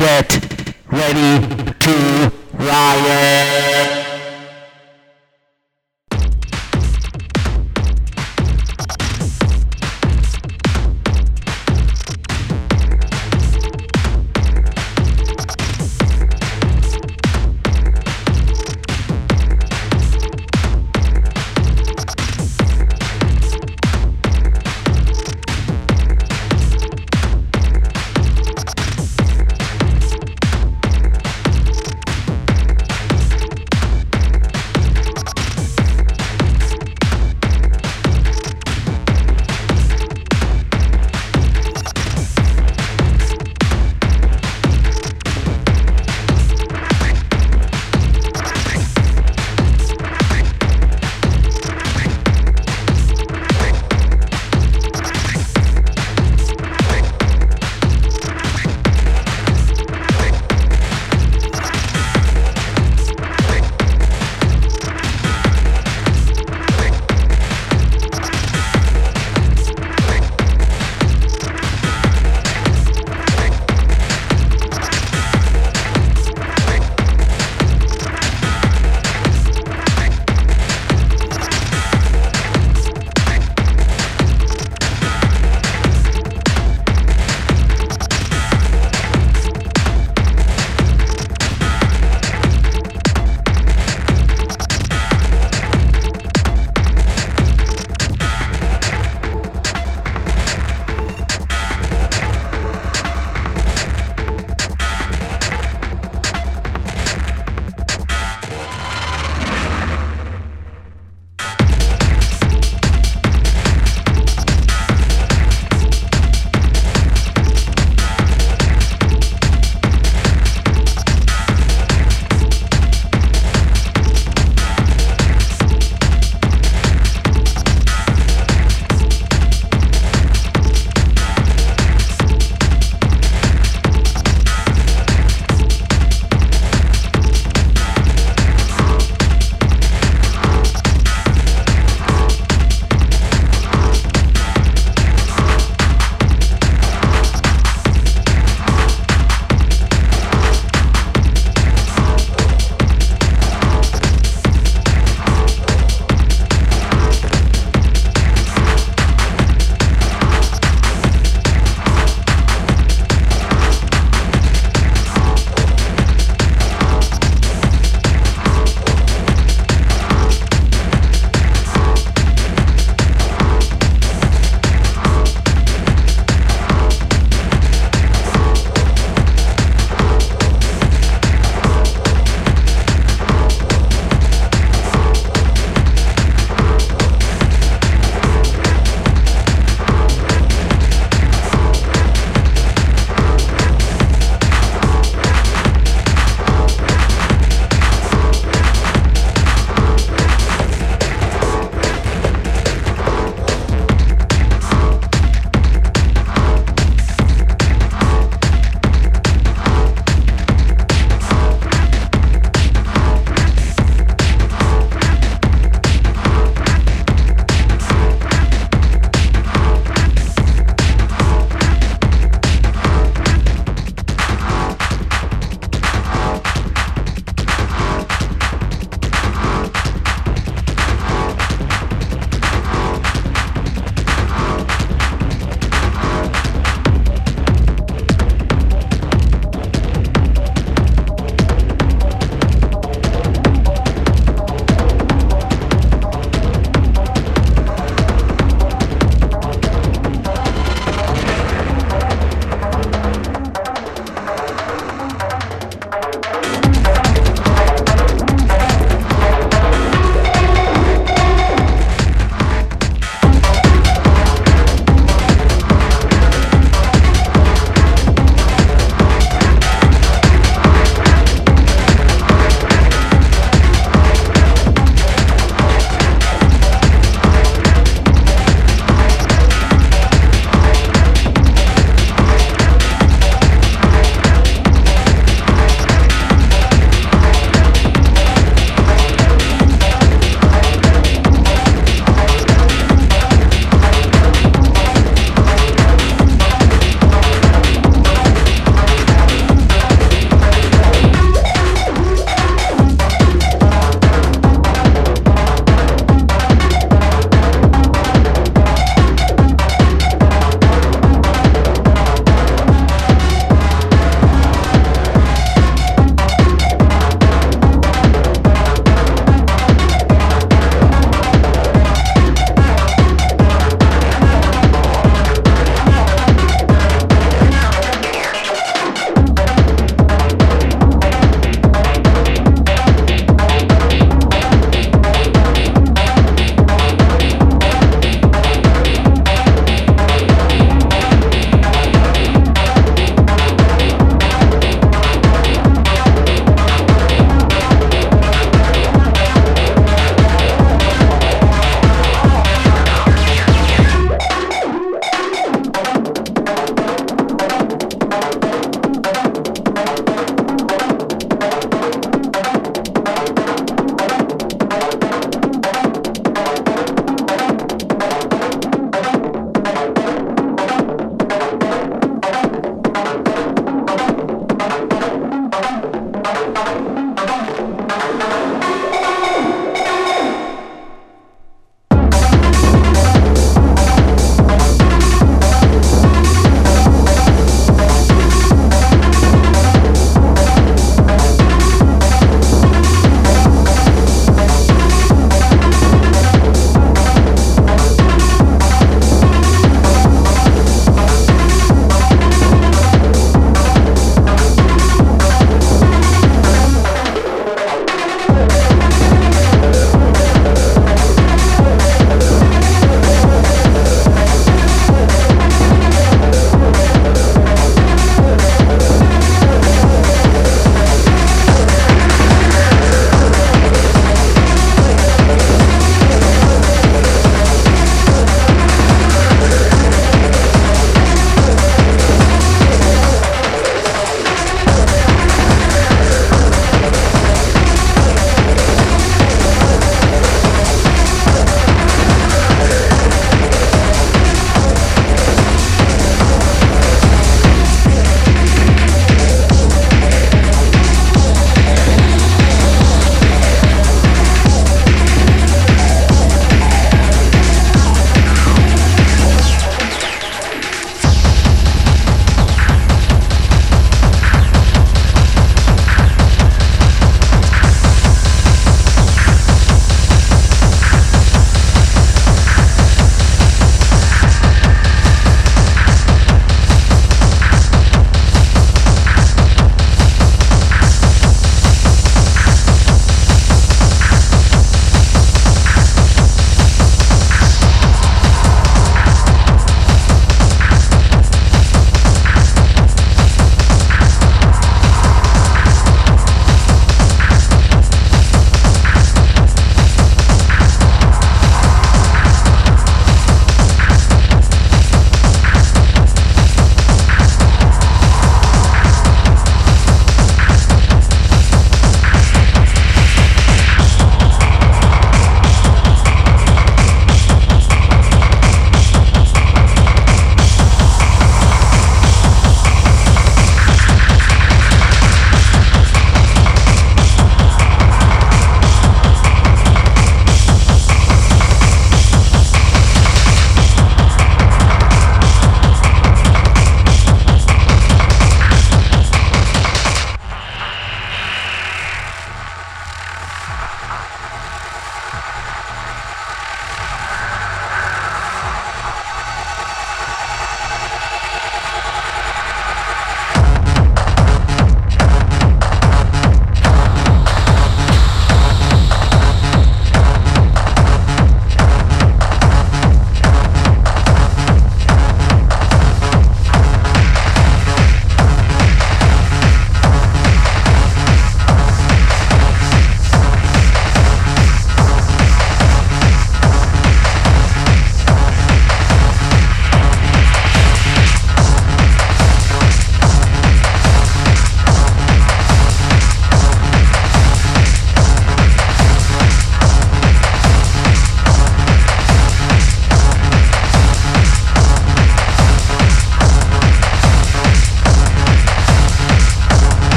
Get ready to riot.